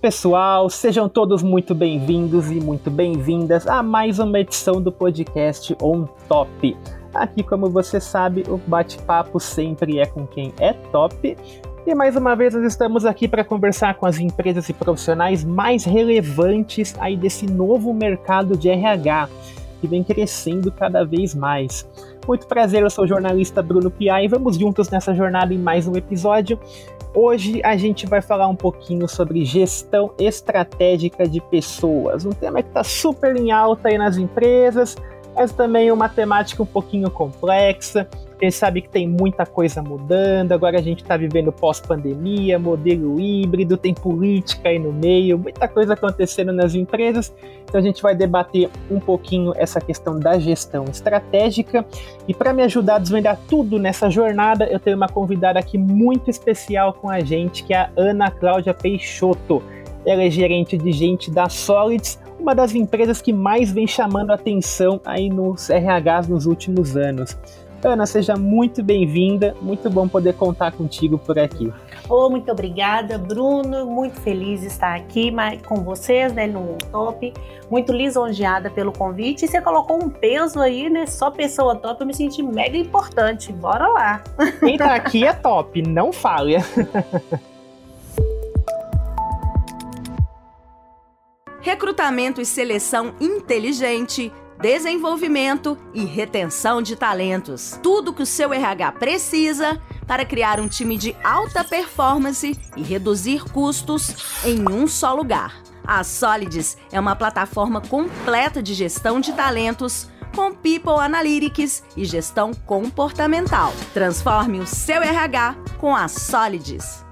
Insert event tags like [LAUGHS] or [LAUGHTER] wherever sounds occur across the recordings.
Pessoal, sejam todos muito bem-vindos e muito bem-vindas a mais uma edição do podcast On Top. Aqui, como você sabe, o bate-papo sempre é com quem é top. E mais uma vez nós estamos aqui para conversar com as empresas e profissionais mais relevantes aí desse novo mercado de RH que vem crescendo cada vez mais. Muito prazer, eu sou o jornalista Bruno Pia e vamos juntos nessa jornada em mais um episódio. Hoje a gente vai falar um pouquinho sobre gestão estratégica de pessoas, um tema que está super em alta aí nas empresas, mas também uma temática um pouquinho complexa. A gente sabe que tem muita coisa mudando, agora a gente está vivendo pós-pandemia, modelo híbrido, tem política aí no meio, muita coisa acontecendo nas empresas. Então a gente vai debater um pouquinho essa questão da gestão estratégica. E para me ajudar a desvendar tudo nessa jornada, eu tenho uma convidada aqui muito especial com a gente, que é a Ana Cláudia Peixoto. Ela é gerente de gente da Solids, uma das empresas que mais vem chamando atenção aí nos RHs nos últimos anos. Ana, seja muito bem-vinda, muito bom poder contar contigo por aqui. Oh, muito obrigada, Bruno. Muito feliz de estar aqui com vocês, né, no Top. Muito lisonjeada pelo convite. E você colocou um peso aí, né? Só pessoa top, eu me senti mega importante. Bora lá. [LAUGHS] Quem tá aqui é top, não falha. Recrutamento e seleção inteligente desenvolvimento e retenção de talentos. Tudo que o seu RH precisa para criar um time de alta performance e reduzir custos em um só lugar. A Solids é uma plataforma completa de gestão de talentos com People Analytics e gestão comportamental. Transforme o seu RH com a Solids.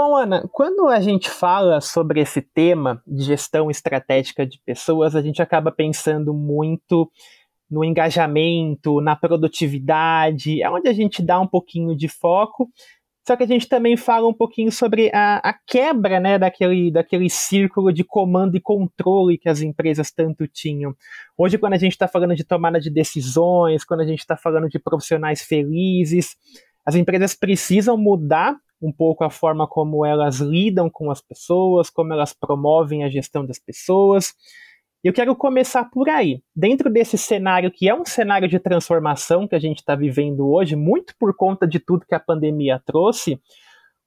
Bom, Ana, quando a gente fala sobre esse tema de gestão estratégica de pessoas, a gente acaba pensando muito no engajamento, na produtividade, é onde a gente dá um pouquinho de foco. Só que a gente também fala um pouquinho sobre a, a quebra né, daquele, daquele círculo de comando e controle que as empresas tanto tinham. Hoje, quando a gente está falando de tomada de decisões, quando a gente está falando de profissionais felizes, as empresas precisam mudar um pouco a forma como elas lidam com as pessoas, como elas promovem a gestão das pessoas. Eu quero começar por aí. Dentro desse cenário, que é um cenário de transformação que a gente está vivendo hoje, muito por conta de tudo que a pandemia trouxe,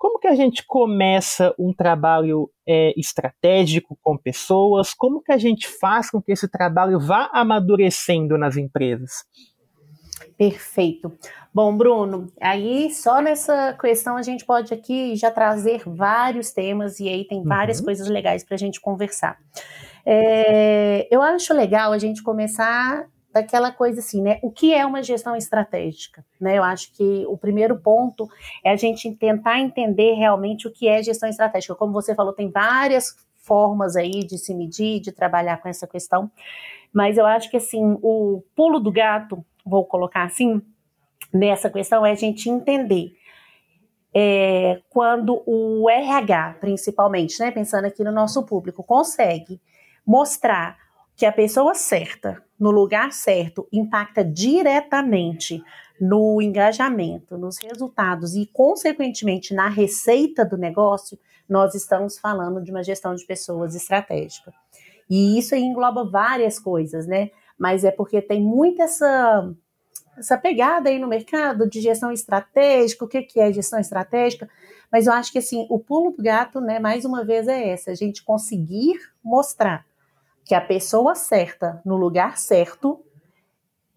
como que a gente começa um trabalho é, estratégico com pessoas? Como que a gente faz com que esse trabalho vá amadurecendo nas empresas? Perfeito. Bom, Bruno, aí só nessa questão a gente pode aqui já trazer vários temas e aí tem várias uhum. coisas legais para a gente conversar. É, eu acho legal a gente começar daquela coisa assim, né? O que é uma gestão estratégica? Né? Eu acho que o primeiro ponto é a gente tentar entender realmente o que é gestão estratégica. Como você falou, tem várias formas aí de se medir, de trabalhar com essa questão, mas eu acho que assim, o pulo do gato vou colocar assim, nessa questão é a gente entender é, quando o RH, principalmente, né, pensando aqui no nosso público, consegue mostrar que a pessoa certa, no lugar certo, impacta diretamente no engajamento, nos resultados e, consequentemente, na receita do negócio, nós estamos falando de uma gestão de pessoas estratégica. E isso engloba várias coisas, né? Mas é porque tem muito essa, essa pegada aí no mercado de gestão estratégica, o que, que é gestão estratégica, mas eu acho que assim, o pulo do gato, né, mais uma vez é essa, a gente conseguir mostrar que a pessoa certa no lugar certo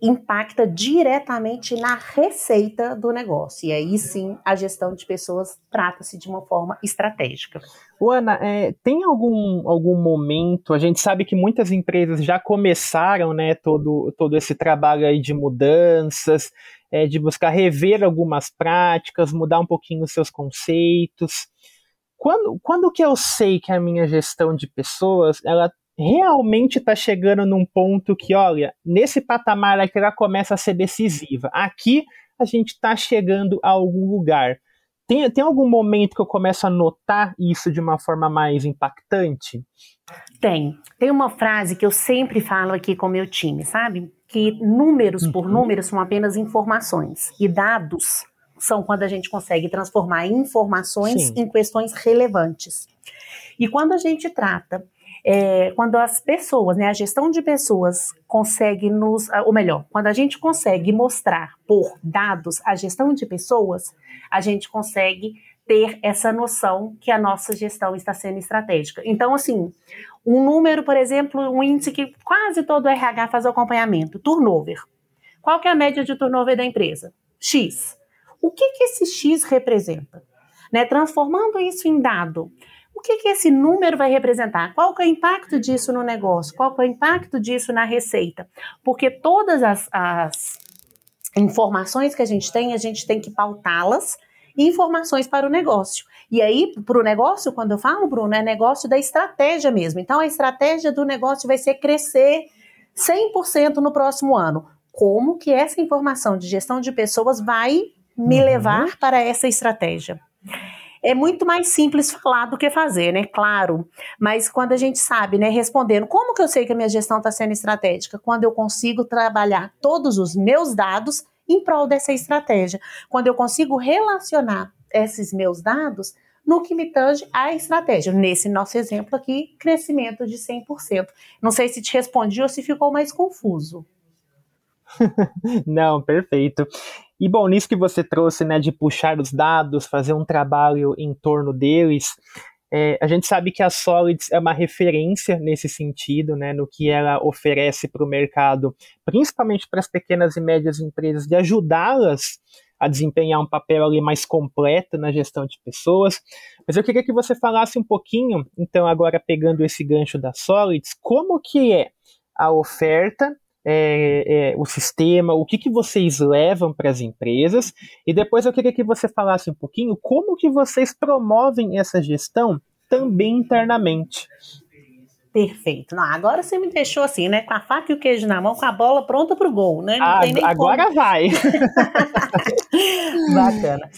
impacta diretamente na receita do negócio. E aí sim, a gestão de pessoas trata-se de uma forma estratégica. Ana, é, tem algum, algum momento, a gente sabe que muitas empresas já começaram né, todo, todo esse trabalho aí de mudanças, é, de buscar rever algumas práticas, mudar um pouquinho os seus conceitos. Quando, quando que eu sei que a minha gestão de pessoas ela realmente está chegando num ponto que, olha, nesse patamar aqui ela começa a ser decisiva. Aqui a gente está chegando a algum lugar. tem, tem algum momento que eu começo a notar isso de uma forma mais impactante? Tem. Tem uma frase que eu sempre falo aqui com o meu time, sabe? Que números por uhum. números são apenas informações e dados são quando a gente consegue transformar informações Sim. em questões relevantes. E quando a gente trata é, quando as pessoas, né, a gestão de pessoas consegue nos, ou melhor, quando a gente consegue mostrar por dados a gestão de pessoas, a gente consegue ter essa noção que a nossa gestão está sendo estratégica. Então, assim, um número, por exemplo, um índice que quase todo RH faz acompanhamento, turnover. Qual que é a média de turnover da empresa? X. O que, que esse X representa? Né, transformando isso em dado, que, que esse número vai representar? Qual é o impacto disso no negócio? Qual é o impacto disso na receita? Porque todas as, as informações que a gente tem, a gente tem que pautá-las informações para o negócio. E aí, para o negócio, quando eu falo, Bruno, é negócio da estratégia mesmo. Então, a estratégia do negócio vai ser crescer 100% no próximo ano. Como que essa informação de gestão de pessoas vai me uhum. levar para essa estratégia? É muito mais simples falar do que fazer, né? Claro. Mas quando a gente sabe, né, respondendo, como que eu sei que a minha gestão está sendo estratégica? Quando eu consigo trabalhar todos os meus dados em prol dessa estratégia. Quando eu consigo relacionar esses meus dados no que me tange a estratégia. Nesse nosso exemplo aqui, crescimento de 100%. Não sei se te respondi ou se ficou mais confuso. [LAUGHS] Não, perfeito. E bom, nisso que você trouxe, né, de puxar os dados, fazer um trabalho em torno deles, é, a gente sabe que a Solids é uma referência nesse sentido, né, no que ela oferece para o mercado, principalmente para as pequenas e médias empresas, de ajudá-las a desempenhar um papel ali mais completo na gestão de pessoas. Mas eu queria que você falasse um pouquinho, então agora pegando esse gancho da Solids, como que é a oferta é, é, o sistema, o que, que vocês levam para as empresas, e depois eu queria que você falasse um pouquinho como que vocês promovem essa gestão também internamente. Perfeito. Não, agora você me deixou assim, né? Com a faca e o queijo na mão, com a bola pronta para o gol, né? Ah, agora como. vai. [LAUGHS] Bacana.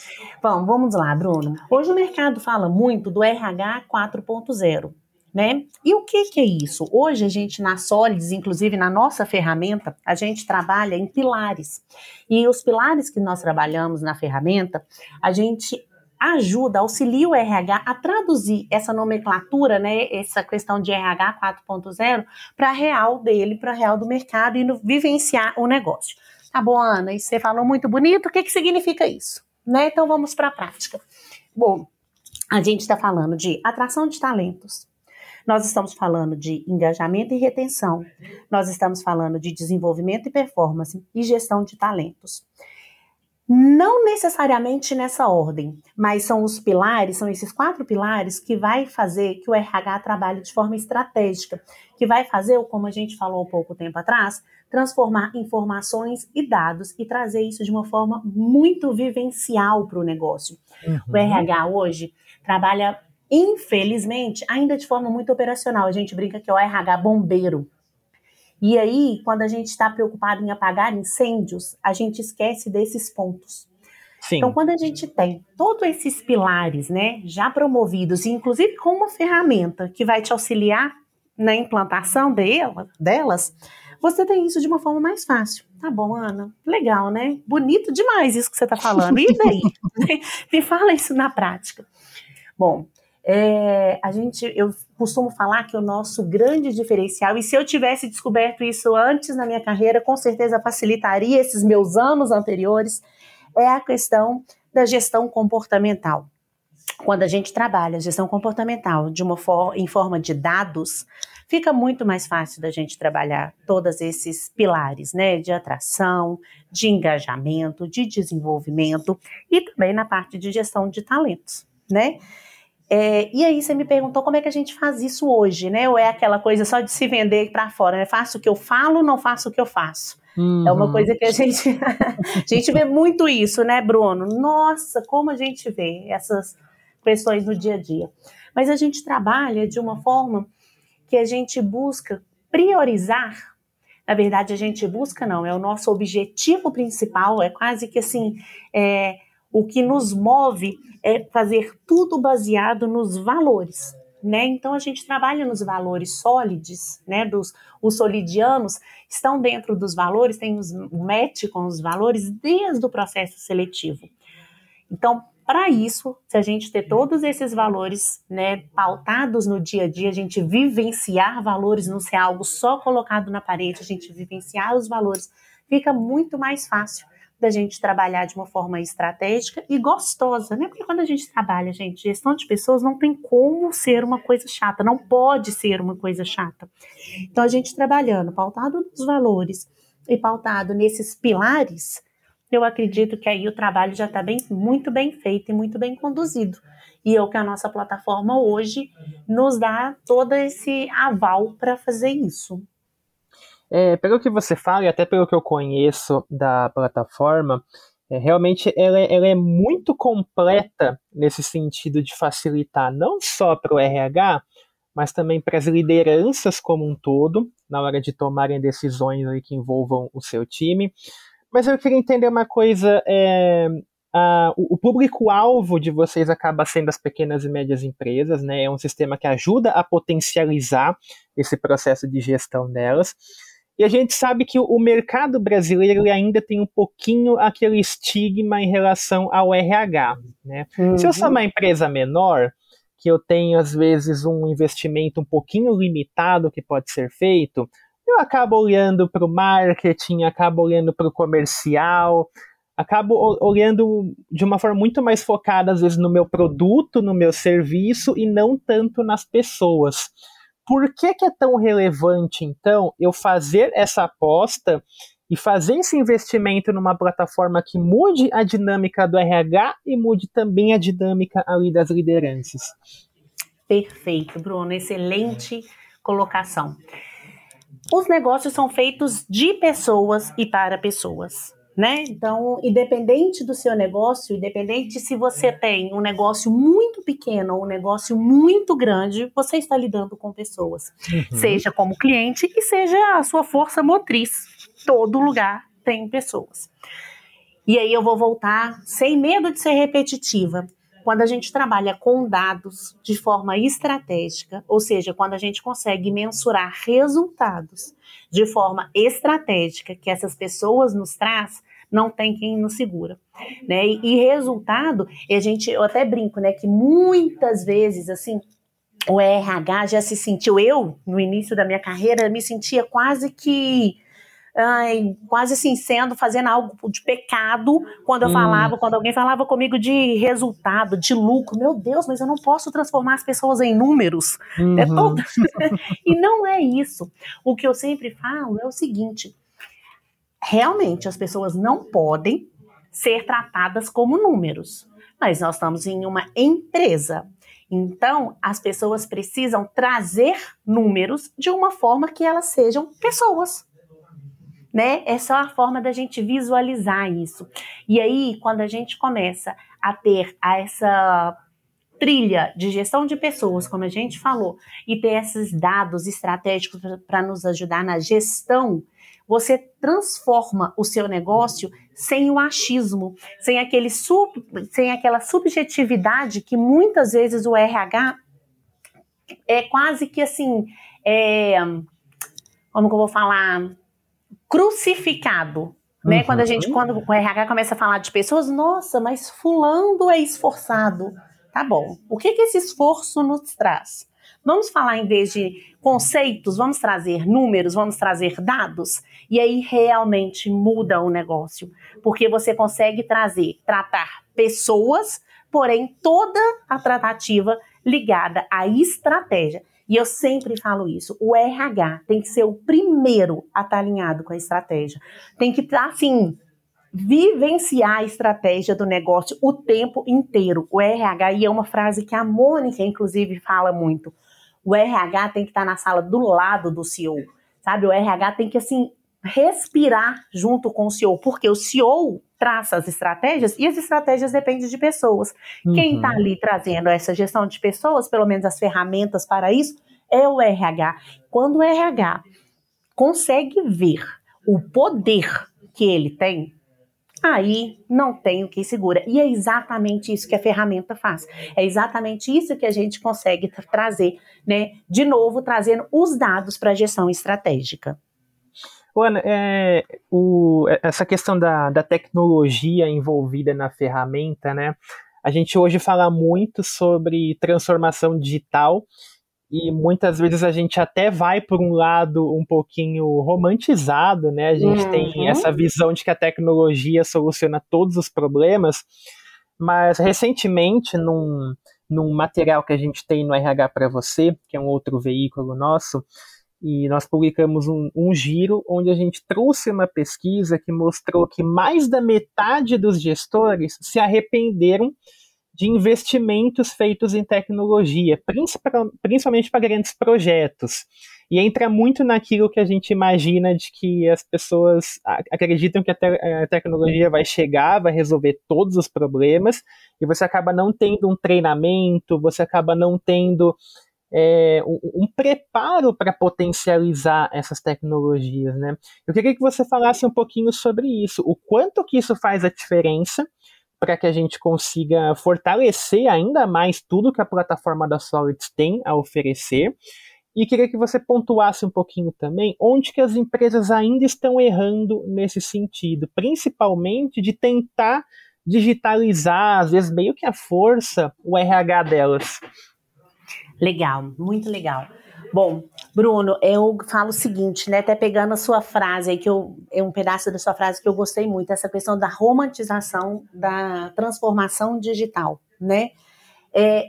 Bom, vamos lá, Bruno. Hoje o mercado fala muito do RH 4.0 né? E o que, que é isso? Hoje a gente na Solids, inclusive na nossa ferramenta, a gente trabalha em pilares. E os pilares que nós trabalhamos na ferramenta, a gente ajuda, auxilia o RH a traduzir essa nomenclatura, né, essa questão de RH 4.0 para a real dele, para a real do mercado e no, vivenciar o negócio. Tá bom, Ana? E você falou muito bonito, o que, que significa isso? Né? Então vamos para a prática. Bom, a gente está falando de atração de talentos, nós estamos falando de engajamento e retenção, nós estamos falando de desenvolvimento e performance e gestão de talentos. Não necessariamente nessa ordem, mas são os pilares, são esses quatro pilares que vai fazer que o RH trabalhe de forma estratégica, que vai fazer, como a gente falou há pouco tempo atrás, transformar informações e dados e trazer isso de uma forma muito vivencial para o negócio. Uhum. O RH hoje trabalha infelizmente, ainda de forma muito operacional. A gente brinca que é o RH bombeiro. E aí, quando a gente está preocupado em apagar incêndios, a gente esquece desses pontos. Sim. Então, quando a gente tem todos esses pilares, né, já promovidos, e inclusive com uma ferramenta que vai te auxiliar na implantação dela, delas, você tem isso de uma forma mais fácil. Tá bom, Ana? Legal, né? Bonito demais isso que você está falando. E daí? [LAUGHS] [LAUGHS] Me fala isso na prática. Bom, é, a gente, eu costumo falar que o nosso grande diferencial, e se eu tivesse descoberto isso antes na minha carreira, com certeza facilitaria esses meus anos anteriores, é a questão da gestão comportamental. Quando a gente trabalha a gestão comportamental de uma for em forma de dados, fica muito mais fácil da gente trabalhar todos esses pilares, né, de atração, de engajamento, de desenvolvimento e também na parte de gestão de talentos, né? É, e aí você me perguntou como é que a gente faz isso hoje, né? Ou é aquela coisa só de se vender para fora, né? Faço o que eu falo, não faço o que eu faço. Uhum. É uma uhum. coisa que a gente, [LAUGHS] a gente vê muito isso, né, Bruno? Nossa, como a gente vê essas questões no dia a dia. Mas a gente trabalha de uma forma que a gente busca priorizar. Na verdade, a gente busca não, é o nosso objetivo principal, é quase que assim, é, o que nos move é fazer tudo baseado nos valores. Né? Então a gente trabalha nos valores sólidos, né? Dos os solidianos estão dentro dos valores, tem os match com os valores desde o processo seletivo. Então, para isso, se a gente ter todos esses valores né, pautados no dia a dia, a gente vivenciar valores, não ser algo só colocado na parede, a gente vivenciar os valores, fica muito mais fácil da gente trabalhar de uma forma estratégica e gostosa, né? Porque quando a gente trabalha, gente, gestão de pessoas não tem como ser uma coisa chata, não pode ser uma coisa chata. Então, a gente trabalhando pautado nos valores e pautado nesses pilares, eu acredito que aí o trabalho já está bem, muito bem feito e muito bem conduzido. E é o que a nossa plataforma hoje nos dá todo esse aval para fazer isso. É, pelo que você fala e até pelo que eu conheço da plataforma, é, realmente ela, é, ela, é muito completa nesse sentido de facilitar não só para o RH, mas também para as lideranças como um todo, na hora de tomarem decisões que envolvam o seu time. Mas eu queria entender uma coisa: é, a, o, público-alvo de vocês acaba sendo as pequenas e médias empresas, né? É um sistema que ajuda a potencializar esse processo de gestão delas. E a gente sabe que o mercado brasileiro ainda tem um pouquinho aquele estigma em relação ao RH. Né? Uhum. Se eu sou uma empresa menor, que eu tenho às vezes um investimento um pouquinho limitado que pode ser feito, eu acabo olhando para o marketing, acabo olhando para o comercial, acabo olhando de uma forma muito mais focada, às vezes, no meu produto, no meu serviço e não tanto nas pessoas. Por que, que é tão relevante, então, eu fazer essa aposta e fazer esse investimento numa plataforma que mude a dinâmica do RH e mude também a dinâmica ali das lideranças? Perfeito, Bruno, excelente colocação. Os negócios são feitos de pessoas e para pessoas né? Então, independente do seu negócio, independente se você tem um negócio muito pequeno ou um negócio muito grande, você está lidando com pessoas, uhum. seja como cliente e seja a sua força motriz. Todo lugar tem pessoas. E aí eu vou voltar sem medo de ser repetitiva. Quando a gente trabalha com dados de forma estratégica, ou seja, quando a gente consegue mensurar resultados de forma estratégica que essas pessoas nos traz, não tem quem nos segura, né? E, e resultado, a gente, eu até brinco, né, que muitas vezes assim o RH já se sentiu eu no início da minha carreira me sentia quase que Ai, quase assim, sendo, fazendo algo de pecado quando eu hum. falava, quando alguém falava comigo de resultado, de lucro. Meu Deus, mas eu não posso transformar as pessoas em números. É uhum. É todo... [LAUGHS] e não é isso. O que eu sempre falo é o seguinte: realmente as pessoas não podem ser tratadas como números, mas nós estamos em uma empresa. Então, as pessoas precisam trazer números de uma forma que elas sejam pessoas. Né? É a forma da gente visualizar isso. E aí, quando a gente começa a ter essa trilha de gestão de pessoas, como a gente falou, e ter esses dados estratégicos para nos ajudar na gestão você transforma o seu negócio sem o achismo, sem, aquele sub, sem aquela subjetividade que muitas vezes o RH é quase que assim, é, como que eu vou falar, crucificado. Né? Uhum. Quando a gente, quando o RH começa a falar de pessoas, nossa, mas fulano é esforçado. Tá bom. O que, que esse esforço nos traz? Vamos falar, em vez de conceitos, vamos trazer números, vamos trazer dados, e aí realmente muda o negócio, porque você consegue trazer, tratar pessoas, porém toda a tratativa ligada à estratégia. E eu sempre falo isso: o RH tem que ser o primeiro a estar alinhado com a estratégia. Tem que estar assim, vivenciar a estratégia do negócio o tempo inteiro. O RH, e é uma frase que a Mônica, inclusive, fala muito o RH tem que estar na sala do lado do CEO, sabe? O RH tem que, assim, respirar junto com o CEO, porque o CEO traça as estratégias e as estratégias dependem de pessoas. Uhum. Quem está ali trazendo essa gestão de pessoas, pelo menos as ferramentas para isso, é o RH. Quando o RH consegue ver o poder que ele tem, aí não tem o que segura. E é exatamente isso que a ferramenta faz. É exatamente isso que a gente consegue trazer, né? De novo, trazendo os dados para a gestão estratégica. Ana, é, o, essa questão da, da tecnologia envolvida na ferramenta, né? A gente hoje fala muito sobre transformação digital e muitas vezes a gente até vai por um lado um pouquinho romantizado, né? A gente uhum. tem essa visão de que a tecnologia soluciona todos os problemas, mas recentemente num, num material que a gente tem no RH para você, que é um outro veículo nosso, e nós publicamos um, um, giro onde a gente trouxe uma pesquisa que mostrou que mais da metade dos gestores se arrependeram de investimentos feitos em tecnologia, principalmente para grandes projetos. E entra muito naquilo que a gente imagina de que as pessoas acreditam que a, te a tecnologia vai chegar, vai resolver todos os problemas, e você acaba não tendo um treinamento, você acaba não tendo é, um, preparo para potencializar essas tecnologias, né? Eu queria que você falasse um pouquinho sobre isso, o quanto que isso faz a diferença para que a gente consiga fortalecer ainda mais tudo que a plataforma da Solids tem a oferecer. E queria que você pontuasse um pouquinho também onde que as empresas ainda estão errando nesse sentido, principalmente de tentar digitalizar, às vezes meio que a força, o RH delas. Legal, muito legal. Bom, Bruno, eu falo o seguinte, né? Até pegando a sua frase aí, que eu, é um pedaço da sua frase que eu gostei muito, essa questão da romantização da transformação digital, né? É,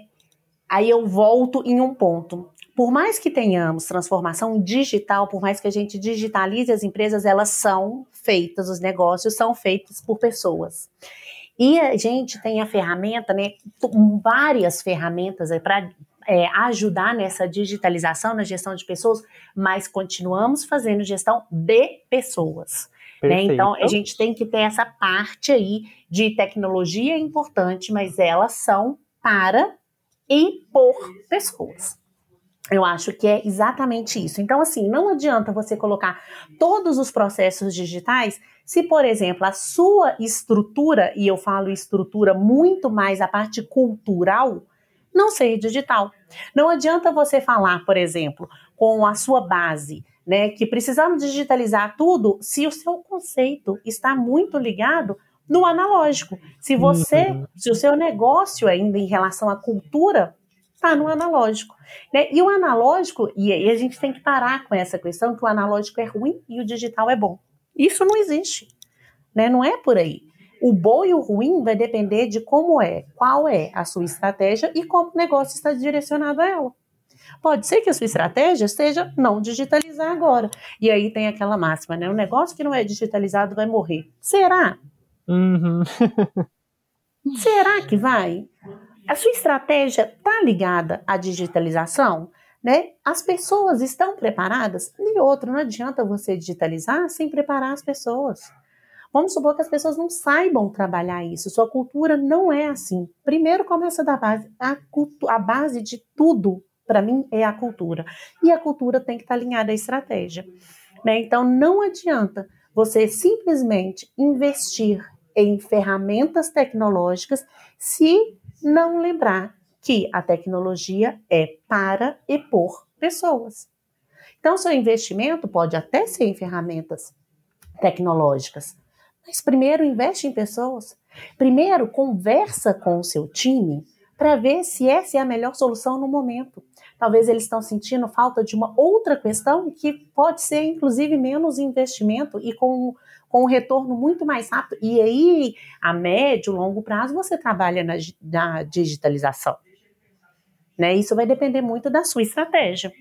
aí eu volto em um ponto. Por mais que tenhamos transformação digital, por mais que a gente digitalize as empresas, elas são feitas, os negócios são feitos por pessoas. E a gente tem a ferramenta, né? Várias ferramentas para é, ajudar nessa digitalização, na gestão de pessoas, mas continuamos fazendo gestão de pessoas. Né? Então, a gente tem que ter essa parte aí de tecnologia importante, mas elas são para e por pessoas. Eu acho que é exatamente isso. Então, assim, não adianta você colocar todos os processos digitais se, por exemplo, a sua estrutura, e eu falo estrutura muito mais a parte cultural, não ser digital. Não adianta você falar, por exemplo, com a sua base, né, que precisamos digitalizar tudo, se o seu conceito está muito ligado no analógico. Se você, uhum. se o seu negócio ainda em relação à cultura está no analógico. Né? E o analógico, e, e a gente tem que parar com essa questão que o analógico é ruim e o digital é bom. Isso não existe. Né? Não é por aí. O bom e o ruim vai depender de como é, qual é a sua estratégia e como o negócio está direcionado a ela. Pode ser que a sua estratégia seja não digitalizar agora. E aí tem aquela máxima, né? O negócio que não é digitalizado vai morrer. Será? Uhum. [LAUGHS] Será que vai? A sua estratégia está ligada à digitalização? Né? As pessoas estão preparadas? E outro, não adianta você digitalizar sem preparar as pessoas. Vamos supor que as pessoas não saibam trabalhar isso. Sua cultura não é assim. Primeiro começa da base. A, a base de tudo, para mim, é a cultura. E a cultura tem que estar tá alinhada à estratégia. Né? Então, não adianta você simplesmente investir em ferramentas tecnológicas se não lembrar que a tecnologia é para e por pessoas. Então, seu investimento pode até ser em ferramentas tecnológicas, mas primeiro investe em pessoas. Primeiro conversa com o seu time para ver se essa é a melhor solução no momento. Talvez eles estão sentindo falta de uma outra questão que pode ser, inclusive, menos investimento e com, com um retorno muito mais rápido. E aí, a médio, longo prazo, você trabalha na, na digitalização. Né? Isso vai depender muito da sua estratégia.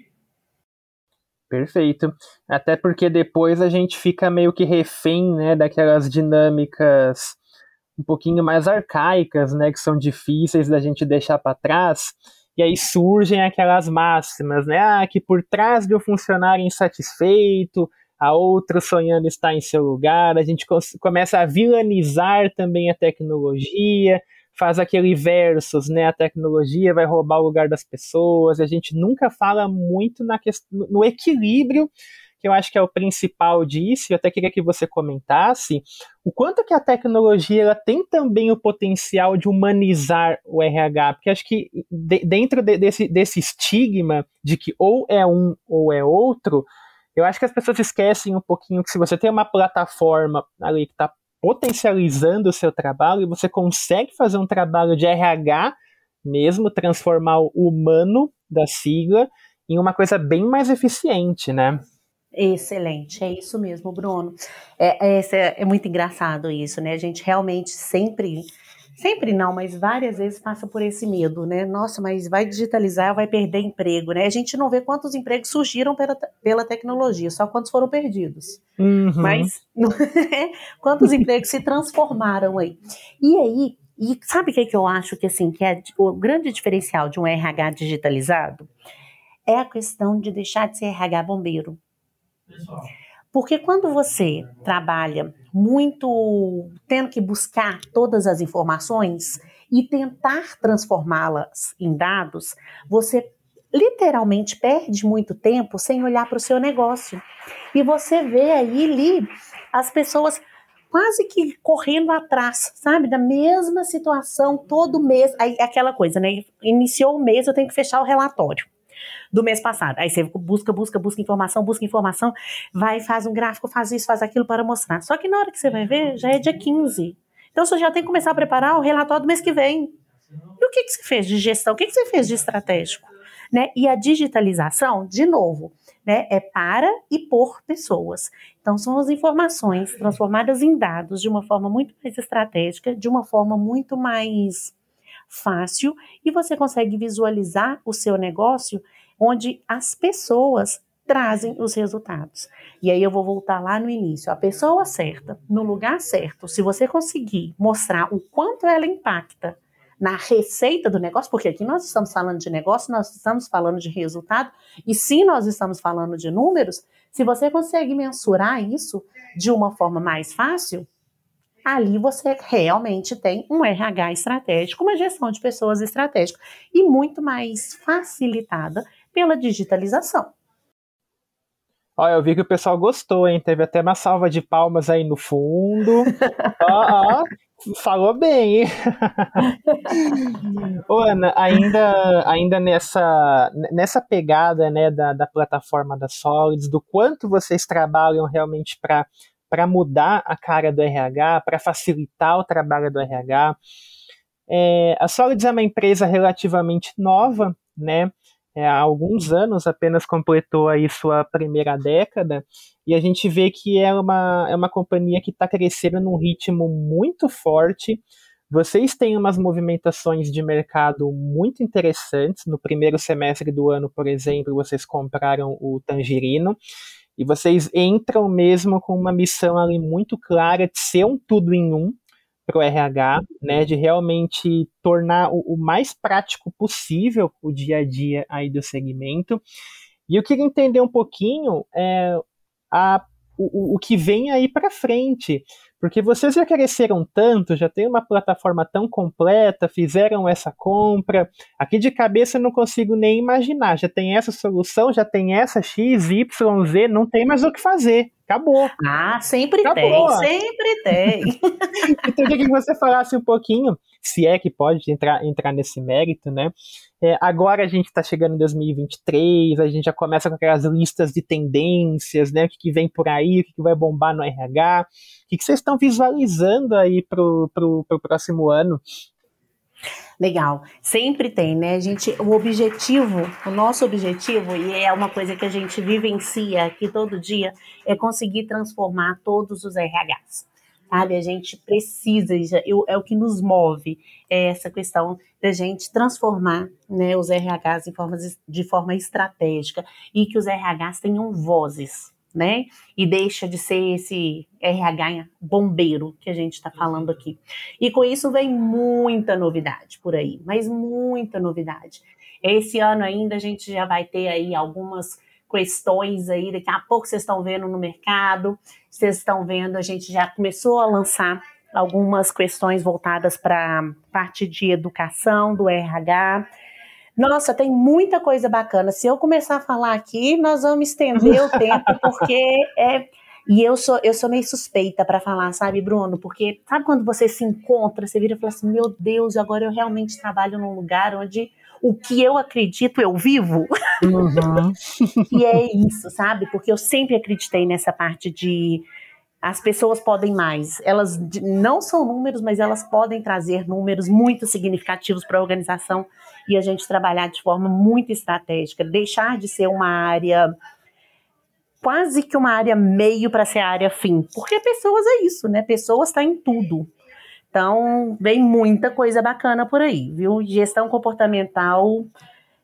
Perfeito. Até porque depois a gente fica meio que refém, né, daquelas dinâmicas um pouquinho mais arcaicas, né, que são difíceis da gente deixar para trás. E aí surgem aquelas máximas, né, ah, que por trás de um funcionário insatisfeito, a outra sonhando estar em seu lugar, a gente começa a vilanizar também a tecnologia, faz aquele versus, né? A tecnologia vai roubar o lugar das pessoas. A gente nunca fala muito na questão, no equilíbrio que eu acho que é o principal disso, eu até queria que você comentasse, o quanto que a tecnologia ela tem também o potencial de humanizar o RH, porque acho que de, dentro de, desse, desse estigma de que ou é um ou é outro, eu acho que as pessoas esquecem um pouquinho que se você tem uma plataforma ali que está potencializando o seu trabalho e você consegue fazer um trabalho de RH mesmo, transformar o humano da sigla em uma coisa bem mais eficiente, né? Excelente, é isso mesmo, Bruno. É, é, é, muito engraçado isso, né? A gente realmente sempre, sempre não, mas várias vezes passa por esse medo, né? Nossa, mas vai digitalizar, vai perder emprego, né? A gente não vê quantos empregos surgiram pela, pela tecnologia, só quantos foram perdidos. Uhum. Mas [LAUGHS] quantos empregos se transformaram aí? E aí, e sabe o que, é que eu acho que assim que é o grande diferencial de um RH digitalizado? É a questão de deixar de ser RH bombeiro. Porque quando você trabalha muito tendo que buscar todas as informações e tentar transformá-las em dados, você literalmente perde muito tempo sem olhar para o seu negócio. E você vê aí ali as pessoas quase que correndo atrás, sabe? Da mesma situação todo mês. Aí aquela coisa, né? Iniciou o mês, eu tenho que fechar o relatório do mês passado. Aí você busca, busca, busca informação, busca informação, vai, faz um gráfico, faz isso, faz aquilo para mostrar. Só que na hora que você vai ver, já é dia 15. Então você já tem que começar a preparar o relatório do mês que vem. E o que, que você fez de gestão? O que, que você fez de estratégico? Né? E a digitalização, de novo, né, é para e por pessoas. Então, são as informações transformadas em dados de uma forma muito mais estratégica, de uma forma muito mais fácil, e você consegue visualizar o seu negócio onde as pessoas trazem os resultados. E aí eu vou voltar lá no início. A pessoa certa, no lugar certo, se você conseguir mostrar o quanto ela impacta na receita do negócio, porque aqui nós estamos falando de negócio, nós estamos falando de resultado, e sim, nós estamos falando de números, se você consegue mensurar isso de uma forma mais fácil, ali você realmente tem um RH estratégico, uma gestão de pessoas estratégica e muito mais facilitada pela digitalização. Olha, eu vi que o pessoal gostou, hein? Teve até uma salva de palmas aí no fundo. [LAUGHS] falou bem, hein? [LAUGHS] Ô, Ana, ainda, ainda nessa, nessa pegada né, da, da plataforma da Solids, do quanto vocês trabalham realmente para mudar a cara do RH, para facilitar o trabalho do RH. É, a Solids é uma empresa relativamente nova, né? é, há alguns anos apenas completou aí sua primeira década, e a gente vê que é uma, é uma companhia que está crescendo num ritmo muito forte. Vocês têm umas movimentações de mercado muito interessantes. No primeiro semestre do ano, por exemplo, vocês compraram o Tangerino. E vocês entram mesmo com uma missão ali muito clara de ser um tudo em um, para o RH, né, de realmente tornar o, o, mais prático possível o dia a dia aí do segmento. E eu queria entender um pouquinho é, a, o, o que vem aí para frente, porque vocês já cresceram tanto, já tem uma plataforma tão completa, fizeram essa compra. Aqui de cabeça eu não consigo nem imaginar. Já tem essa solução, já tem essa X, Y, Z, não tem mais o que fazer. Acabou. Ah, sempre Acabou. tem, sempre tem. [LAUGHS] então, eu queria que você falasse um pouquinho, se é que pode entrar, entrar nesse mérito, né? É, agora a gente está chegando em 2023, a gente já começa com aquelas listas de tendências, né? O que, que vem por aí, o que, que vai bombar no RH. O que, que vocês estão visualizando aí para o pro, pro próximo ano? Legal. Sempre tem, né? A gente, o objetivo, o nosso objetivo, e é uma coisa que a gente vivencia aqui todo dia, é conseguir transformar todos os RHs. Sabe? A gente precisa, é o que nos move, é essa questão da gente transformar né, os RHs de forma, de forma estratégica e que os RHs tenham vozes, né? E deixa de ser esse RH bombeiro que a gente está falando aqui. E com isso vem muita novidade por aí, mas muita novidade. Esse ano ainda a gente já vai ter aí algumas questões aí, daqui a pouco vocês estão vendo no mercado, vocês estão vendo, a gente já começou a lançar algumas questões voltadas para parte de educação do RH, Nossa, tem muita coisa bacana. Se eu começar a falar aqui, nós vamos estender o tempo, [LAUGHS] porque é. E eu sou, eu sou meio suspeita para falar, sabe, Bruno? Porque sabe quando você se encontra, você vira e fala assim: meu Deus, agora eu realmente trabalho num lugar onde o que eu acredito eu vivo? Uhum. [LAUGHS] e é isso, sabe? Porque eu sempre acreditei nessa parte de as pessoas podem mais. Elas não são números, mas elas podem trazer números muito significativos para a organização e a gente trabalhar de forma muito estratégica, deixar de ser uma área quase que uma área meio para ser a área fim, porque pessoas é isso, né? Pessoas está em tudo. Então, vem muita coisa bacana por aí, viu? Gestão comportamental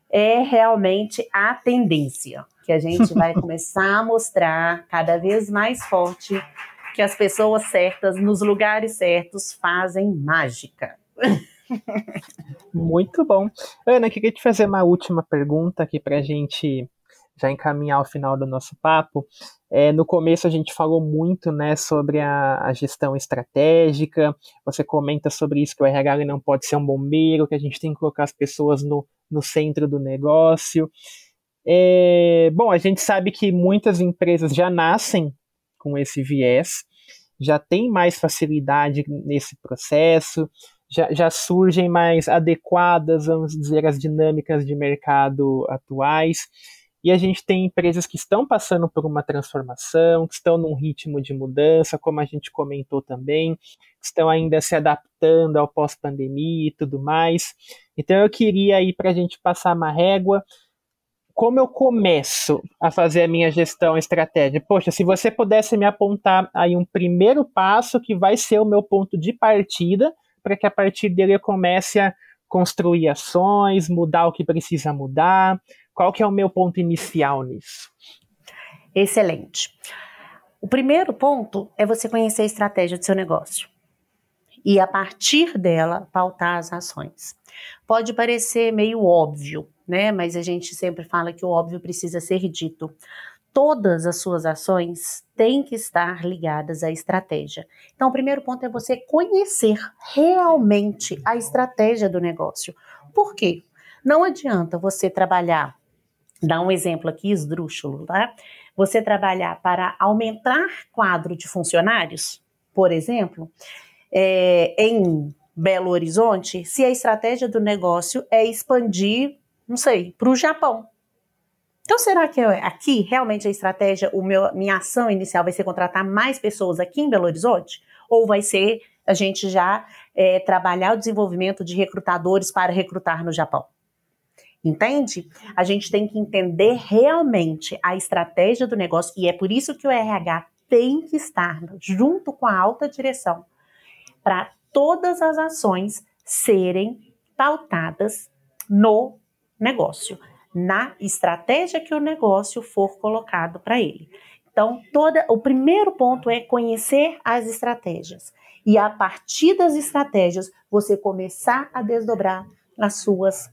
é realmente a tendência que a gente [LAUGHS] vai começar a mostrar cada vez mais forte que as pessoas certas, nos lugares certos, fazem mágica. [LAUGHS] Muito bom. Ana, queria te fazer uma última pergunta aqui para a gente já encaminhar o final do nosso papo. É, no começo a gente falou muito né, sobre a, a, gestão estratégica, você comenta sobre isso, que o RH não pode ser um bombeiro, que a gente tem que colocar as pessoas no, no centro do negócio. É, bom, a gente sabe que muitas empresas já nascem com esse viés, já tem mais facilidade nesse processo, já, já surgem mais adequadas, vamos dizer, as dinâmicas de mercado atuais. E a gente tem empresas que estão passando por uma transformação, que estão num ritmo de mudança, como a gente comentou também, estão ainda se adaptando ao pós-pandemia e tudo mais. Então eu queria aí para a gente passar uma régua como eu começo a fazer a minha gestão estratégica? Poxa, se você pudesse me apontar aí um primeiro passo que vai ser o meu ponto de partida, para que a partir dele eu comece a construir ações, mudar o que precisa mudar. Qual que é o meu ponto inicial nisso? Excelente. O primeiro ponto é você conhecer a estratégia do seu negócio e a partir dela pautar as ações. Pode parecer meio óbvio, né? Mas a gente sempre fala que o óbvio precisa ser dito. Todas as suas ações têm que estar ligadas à estratégia. Então, o primeiro ponto é você conhecer realmente a estratégia do negócio. Por quê? Não adianta você trabalhar, dar um exemplo aqui esdrúxulo, tá? Você trabalhar para aumentar quadro de funcionários, por exemplo, é, em Belo Horizonte, se a estratégia do negócio é expandir não sei, para o Japão. Então, será que aqui realmente a estratégia, o meu, minha ação inicial vai ser contratar mais pessoas aqui em Belo Horizonte? Ou vai ser a gente já é, trabalhar o desenvolvimento de recrutadores para recrutar no Japão? Entende? A gente tem que entender realmente a estratégia do negócio e é por isso que o RH tem que estar junto com a alta direção para todas as ações serem pautadas no negócio, na estratégia que o negócio for colocado para ele. Então, toda, o primeiro ponto é conhecer as estratégias. E a partir das estratégias, você começar a desdobrar as suas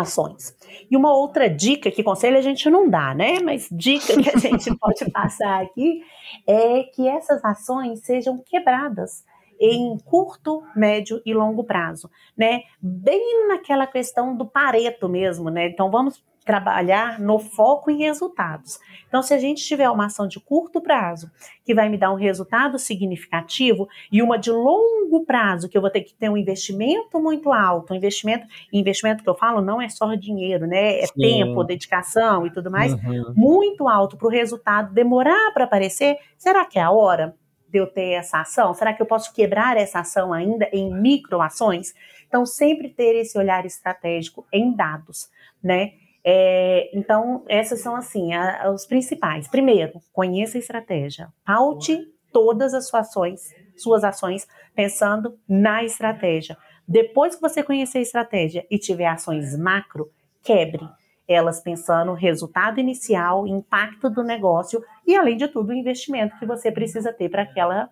ações. E uma outra dica, que conselho a gente não dá, né? Mas dica que a gente [LAUGHS] pode passar aqui é que essas ações sejam quebradas em curto, médio e longo prazo, né? Bem naquela questão do pareto mesmo, né? Então vamos trabalhar no foco em resultados. Então, se a gente tiver uma ação de curto prazo que vai me dar um resultado significativo e uma de longo prazo que eu vou ter que ter um investimento muito alto, um investimento, investimento que eu falo não é só dinheiro, né? É Sim. tempo, dedicação e tudo mais, uhum. muito alto para o resultado demorar para aparecer. Será que é a hora? de eu ter essa ação? Será que eu posso quebrar essa ação ainda em microações? Então, sempre ter esse olhar estratégico em dados, né? É, então, essas são assim a, os principais. Primeiro, conheça a estratégia. Paute todas as suas ações, suas ações pensando na estratégia. Depois que você conhecer a estratégia e tiver ações macro, quebre elas pensando no resultado inicial, impacto do negócio e, além de tudo, o investimento que você precisa ter para aquela,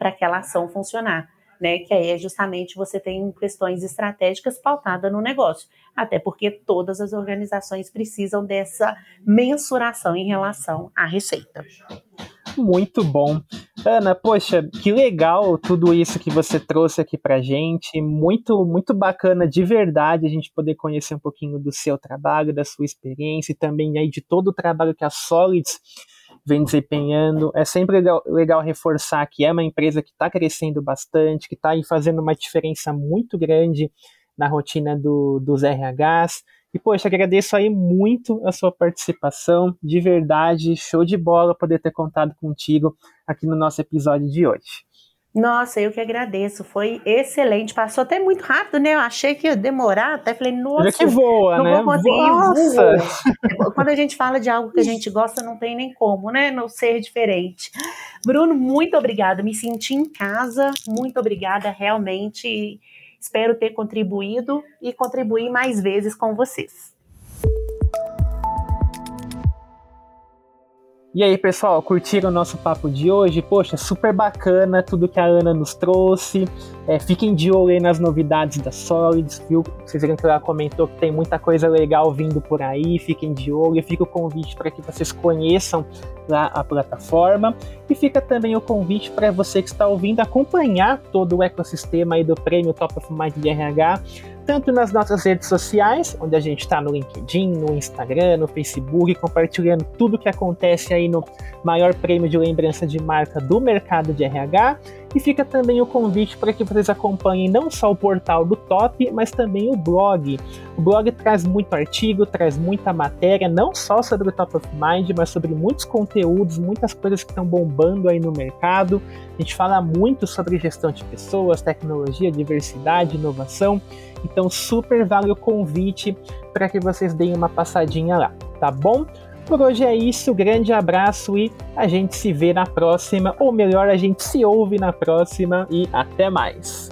aquela ação funcionar. Né, que aí é justamente você tem questões estratégicas pautadas no negócio, até porque todas as organizações precisam dessa mensuração em relação à receita. Muito bom. Ana, poxa, que legal tudo isso que você trouxe aqui pra gente. Muito, muito bacana de verdade a gente poder conhecer um pouquinho do seu trabalho, da sua experiência e também aí de todo o trabalho que a Solids vem desempenhando. É sempre legal, legal reforçar que é uma empresa que está crescendo bastante, que está fazendo uma diferença muito grande na rotina do, dos RHs. E, poxa, agradeço aí muito a sua participação, de verdade, show de bola poder ter contado contigo aqui no nosso episódio de hoje. Nossa, eu que agradeço, foi excelente, passou até muito rápido, né? Eu achei que ia demorar, até falei, nossa, que voa, não né? vou conseguir. Nossa. [LAUGHS] Quando a gente fala de algo que a gente gosta, não tem nem como, né? Não ser diferente. Bruno, muito obrigada, me senti em casa, muito obrigada, realmente. Espero ter contribuído e contribuir mais vezes com vocês. E aí, pessoal, curtiram o nosso papo de hoje? Poxa, super bacana tudo que a Ana nos trouxe. É, fiquem de olho aí nas novidades da Solids, viu? Vocês viram que ela comentou que tem muita coisa legal vindo por aí. Fiquem de olho. Fica o convite para que vocês conheçam lá a plataforma. E fica também o convite para você que está ouvindo acompanhar todo o ecossistema aí do Prêmio Top of Mind de RH tanto nas nossas redes sociais, onde a gente está no LinkedIn, no Instagram, no Facebook, compartilhando tudo que acontece aí no maior prêmio de lembrança de marca do mercado de RH. E fica também o convite para que vocês acompanhem não só o portal do Top, mas também o blog. O blog traz muito artigo, traz muita matéria, não só sobre o Top of Mind, mas sobre muitos conteúdos, muitas coisas que estão bombando aí no mercado. A gente fala muito sobre gestão de pessoas, tecnologia, diversidade, inovação. Então, super vale o convite para que vocês deem uma passadinha lá, tá bom? Por hoje é isso, grande abraço e a gente se vê na próxima, ou melhor, a gente se ouve na próxima e até mais.